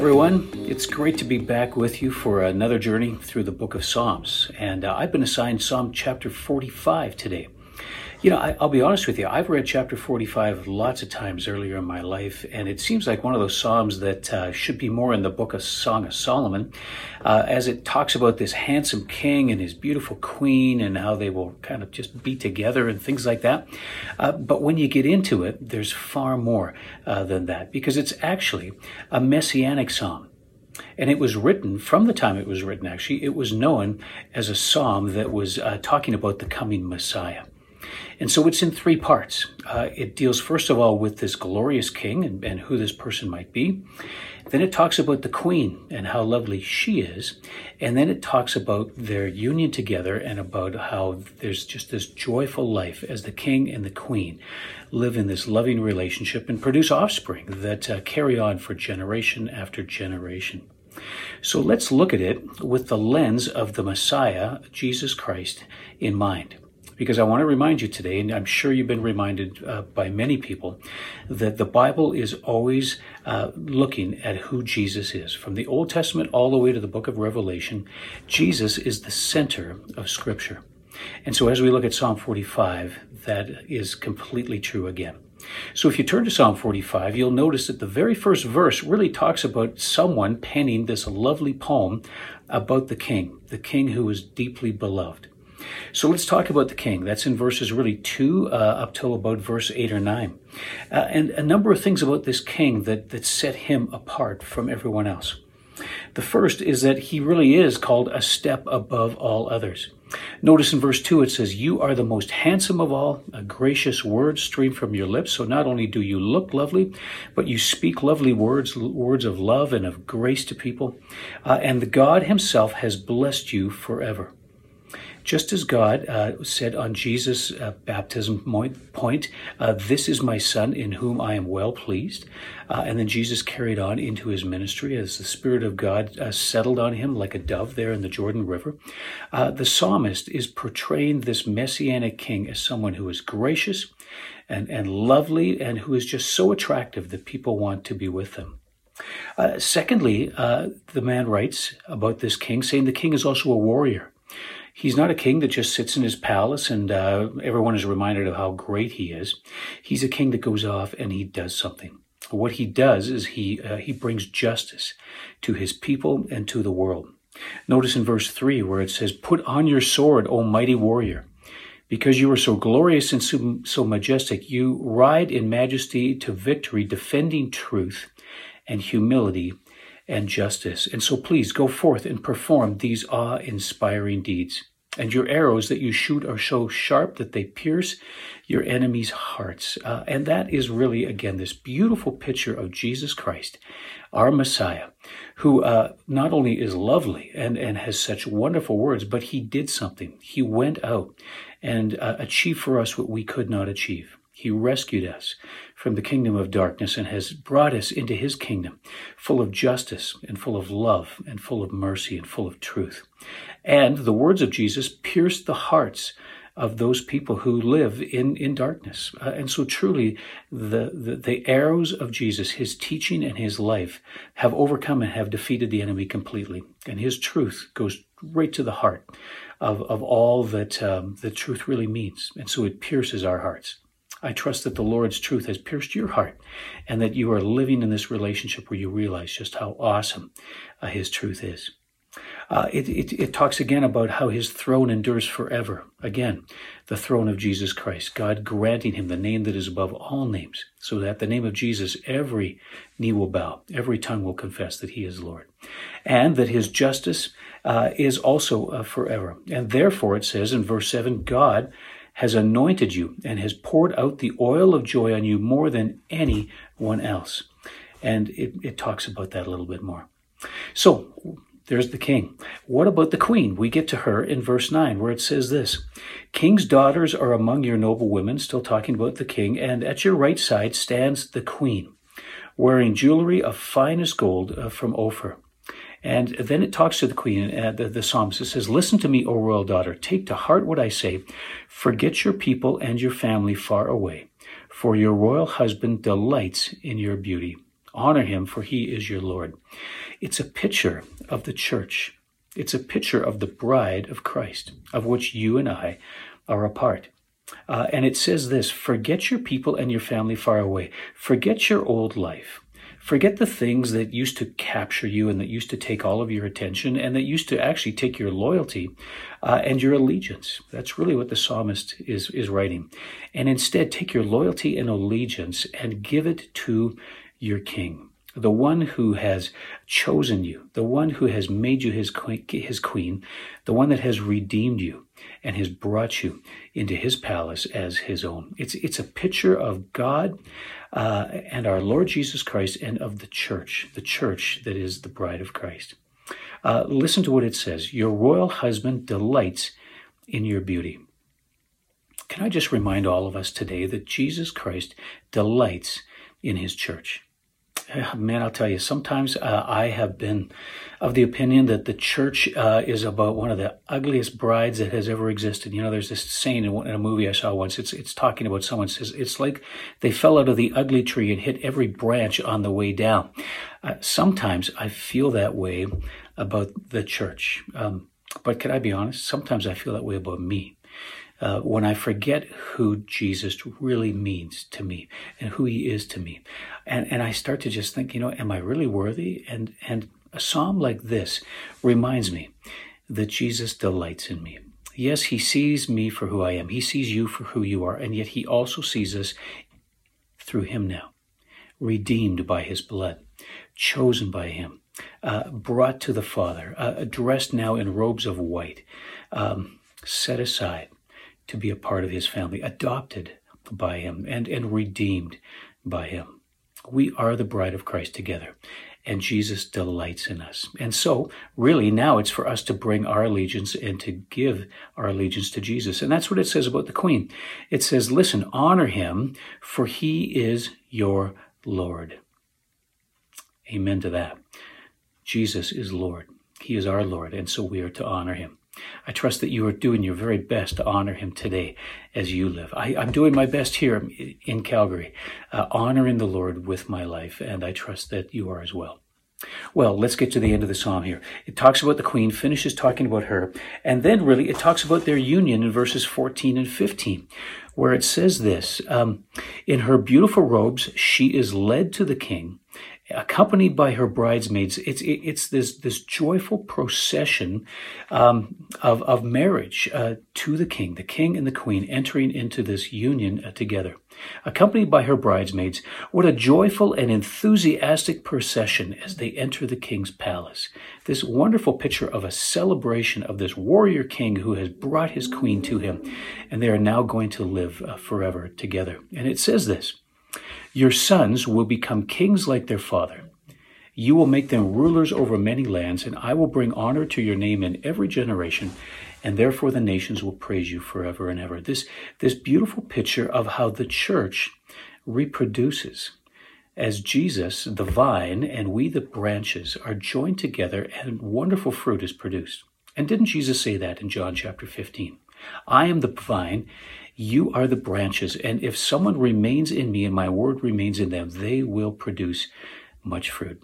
everyone. It's great to be back with you for another journey through the book of Psalms. And uh, I've been assigned Psalm chapter 45 today. You know, I, will be honest with you, I've read chapter 45 lots of times earlier in my life, and it seems like one of those Psalms that uh, should be more in the book of Song of Solomon, uh, as it talks about this handsome king and his beautiful queen and how they will kind of just be together and things like that. Uh, but when you get into it, there's far more uh, than that, because it's actually a messianic psalm. And it was written from the time it was written, actually, it was known as a psalm that was uh, talking about the coming Messiah. And so it's in three parts. Uh, it deals, first of all, with this glorious king and, and who this person might be. Then it talks about the queen and how lovely she is. And then it talks about their union together and about how there's just this joyful life as the king and the queen live in this loving relationship and produce offspring that uh, carry on for generation after generation. So let's look at it with the lens of the Messiah, Jesus Christ, in mind because I want to remind you today, and I'm sure you've been reminded uh, by many people, that the Bible is always uh, looking at who Jesus is. From the Old Testament all the way to the book of Revelation, Jesus is the center of Scripture. And so as we look at Psalm 45, that is completely true again. So if you turn to Psalm 45, you'll notice that the very first verse really talks about someone penning this lovely poem about the king, the king who is deeply beloved. So let's talk about the king. That's in verses really 2 uh, up till about verse 8 or 9. Uh, and a number of things about this king that, that set him apart from everyone else. The first is that he really is called a step above all others. Notice in verse 2 it says, You are the most handsome of all, a gracious word stream from your lips. So not only do you look lovely, but you speak lovely words, words of love and of grace to people. Uh, and the God himself has blessed you forever. Just as God uh, said on Jesus' uh, baptism point, uh, This is my Son in whom I am well pleased. Uh, and then Jesus carried on into his ministry as the Spirit of God uh, settled on him like a dove there in the Jordan River. Uh, the psalmist is portraying this messianic king as someone who is gracious and, and lovely and who is just so attractive that people want to be with him. Uh, secondly, uh, the man writes about this king, saying the king is also a warrior. He's not a king that just sits in his palace and uh, everyone is reminded of how great he is. He's a king that goes off and he does something. What he does is he uh, he brings justice to his people and to the world. Notice in verse 3 where it says, Put on your sword, O mighty warrior. Because you are so glorious and so, so majestic, you ride in majesty to victory, defending truth and humility and justice. And so please go forth and perform these awe inspiring deeds. And your arrows that you shoot are so sharp that they pierce your enemies' hearts. Uh, and that is really, again, this beautiful picture of Jesus Christ, our Messiah, who uh, not only is lovely and, and has such wonderful words, but he did something. He went out and uh, achieved for us what we could not achieve. He rescued us from the kingdom of darkness and has brought us into his kingdom, full of justice and full of love and full of mercy and full of truth. And the words of Jesus pierced the hearts of those people who live in, in darkness. Uh, and so truly the, the, the arrows of Jesus, his teaching and his life have overcome and have defeated the enemy completely. And his truth goes right to the heart of, of all that um, the truth really means. And so it pierces our hearts. I trust that the Lord's truth has pierced your heart and that you are living in this relationship where you realize just how awesome uh, His truth is. Uh, it, it, it, talks again about how his throne endures forever. Again, the throne of Jesus Christ, God granting him the name that is above all names, so that the name of Jesus, every knee will bow, every tongue will confess that he is Lord, and that his justice uh, is also uh, forever. And therefore, it says in verse 7 God has anointed you and has poured out the oil of joy on you more than anyone else. And it, it talks about that a little bit more. So there's the king. What about the queen? We get to her in verse 9 where it says this King's daughters are among your noble women, still talking about the king, and at your right side stands the queen, wearing jewelry of finest gold uh, from Ophir. And then it talks to the queen, uh, the, the psalmist. It says, Listen to me, O royal daughter. Take to heart what I say. Forget your people and your family far away, for your royal husband delights in your beauty. Honor him, for he is your Lord. It's a picture of the church. It's a picture of the bride of Christ, of which you and I are a part. Uh, and it says this forget your people and your family far away. Forget your old life. Forget the things that used to capture you and that used to take all of your attention and that used to actually take your loyalty uh, and your allegiance. That's really what the psalmist is, is writing. And instead, take your loyalty and allegiance and give it to your king the one who has chosen you, the one who has made you his queen, his queen, the one that has redeemed you and has brought you into his palace as his own. It's it's a picture of God uh, and our Lord Jesus Christ and of the church, the church that is the bride of Christ. Uh, listen to what it says: Your royal husband delights in your beauty. Can I just remind all of us today that Jesus Christ delights in his church? man, I'll tell you, sometimes uh, I have been of the opinion that the church uh, is about one of the ugliest brides that has ever existed. You know, there's this saying in, in a movie I saw once. It's it's talking about someone says it's like they fell out of the ugly tree and hit every branch on the way down. Uh, sometimes I feel that way about the church. Um, but can I be honest? Sometimes I feel that way about me uh, when I forget who Jesus really means to me and who he is to me. And, and I start to just think, you know, am I really worthy? And, and a psalm like this reminds me that Jesus delights in me. Yes, he sees me for who I am. He sees you for who you are. And yet he also sees us through him now, redeemed by his blood, chosen by him, uh, brought to the Father, uh, dressed now in robes of white, um, set aside to be a part of his family, adopted by him and, and redeemed by him. We are the bride of Christ together, and Jesus delights in us. And so, really, now it's for us to bring our allegiance and to give our allegiance to Jesus. And that's what it says about the Queen. It says, Listen, honor him, for he is your Lord. Amen to that. Jesus is Lord. He is our Lord, and so we are to honor him. I trust that you are doing your very best to honor him today as you live. I, am doing my best here in Calgary, uh, honoring the Lord with my life, and I trust that you are as well. Well, let's get to the end of the psalm here. It talks about the queen, finishes talking about her, and then really it talks about their union in verses 14 and 15, where it says this um, In her beautiful robes, she is led to the king, accompanied by her bridesmaids. It's it's this this joyful procession um, of of marriage uh, to the king, the king and the queen entering into this union uh, together, accompanied by her bridesmaids. What a joyful and enthusiastic procession as they enter the king's palace. This wonderful picture of a celebration of this warrior king who has brought his queen to him, and they are now going to live uh, forever together. And it says this. Your sons will become kings like their father. You will make them rulers over many lands, and I will bring honor to your name in every generation, and therefore the nations will praise you forever and ever. This, this beautiful picture of how the church reproduces as Jesus, the vine, and we, the branches, are joined together and wonderful fruit is produced. And didn't Jesus say that in John chapter 15? I am the vine, you are the branches, and if someone remains in me and my word remains in them, they will produce much fruit.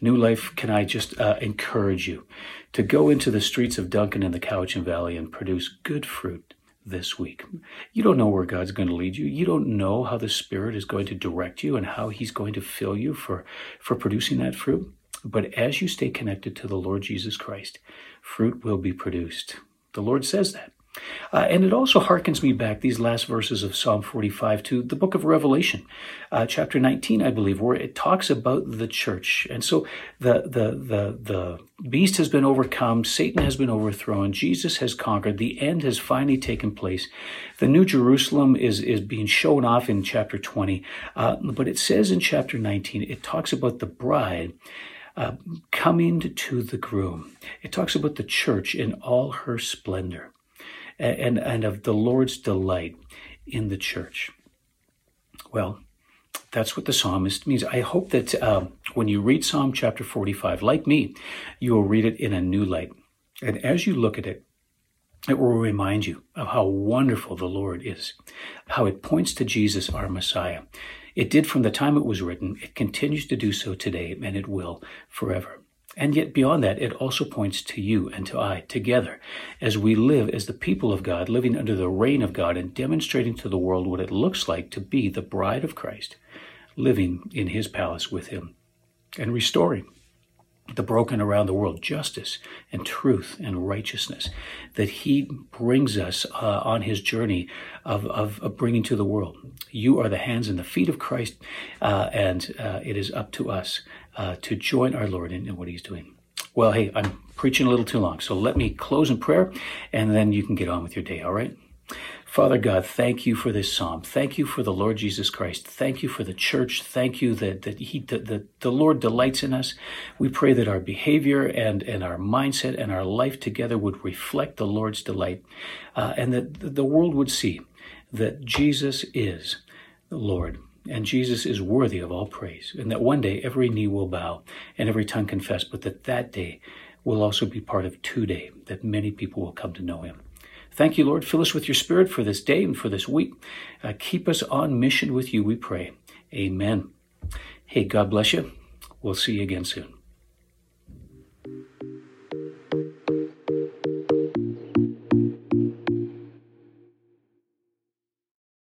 New Life, can I just uh, encourage you to go into the streets of Duncan and the Cowichan Valley and produce good fruit this week. You don't know where God's going to lead you. You don't know how the Spirit is going to direct you and how He's going to fill you for, for producing that fruit. But as you stay connected to the Lord Jesus Christ, fruit will be produced. The Lord says that. Uh, and it also harkens me back, these last verses of Psalm 45, to the book of Revelation, uh, chapter 19, I believe, where it talks about the church. And so the, the, the, the beast has been overcome, Satan has been overthrown, Jesus has conquered, the end has finally taken place. The New Jerusalem is, is being shown off in chapter 20. Uh, but it says in chapter 19, it talks about the bride. Uh, coming to the groom. It talks about the church in all her splendor and, and of the Lord's delight in the church. Well, that's what the psalmist means. I hope that uh, when you read Psalm chapter 45, like me, you will read it in a new light. And as you look at it, it will remind you of how wonderful the Lord is, how it points to Jesus, our Messiah. It did from the time it was written, it continues to do so today, and it will forever. And yet, beyond that, it also points to you and to I together as we live as the people of God, living under the reign of God and demonstrating to the world what it looks like to be the bride of Christ, living in his palace with him and restoring the broken around the world, justice and truth and righteousness that he brings us uh, on his journey of, of, of, bringing to the world. You are the hands and the feet of Christ, uh, and uh, it is up to us uh, to join our Lord in, in what he's doing. Well, hey, I'm preaching a little too long, so let me close in prayer, and then you can get on with your day, all right? Father God, thank you for this psalm. Thank you for the Lord Jesus Christ. Thank you for the church. Thank you that, that he, that, that the Lord delights in us. We pray that our behavior and, and our mindset and our life together would reflect the Lord's delight, uh, and that the world would see that Jesus is the Lord and Jesus is worthy of all praise, and that one day every knee will bow and every tongue confess, but that that day will also be part of today, that many people will come to know him. Thank you, Lord. Fill us with your spirit for this day and for this week. Uh, keep us on mission with you, we pray. Amen. Hey, God bless you. We'll see you again soon.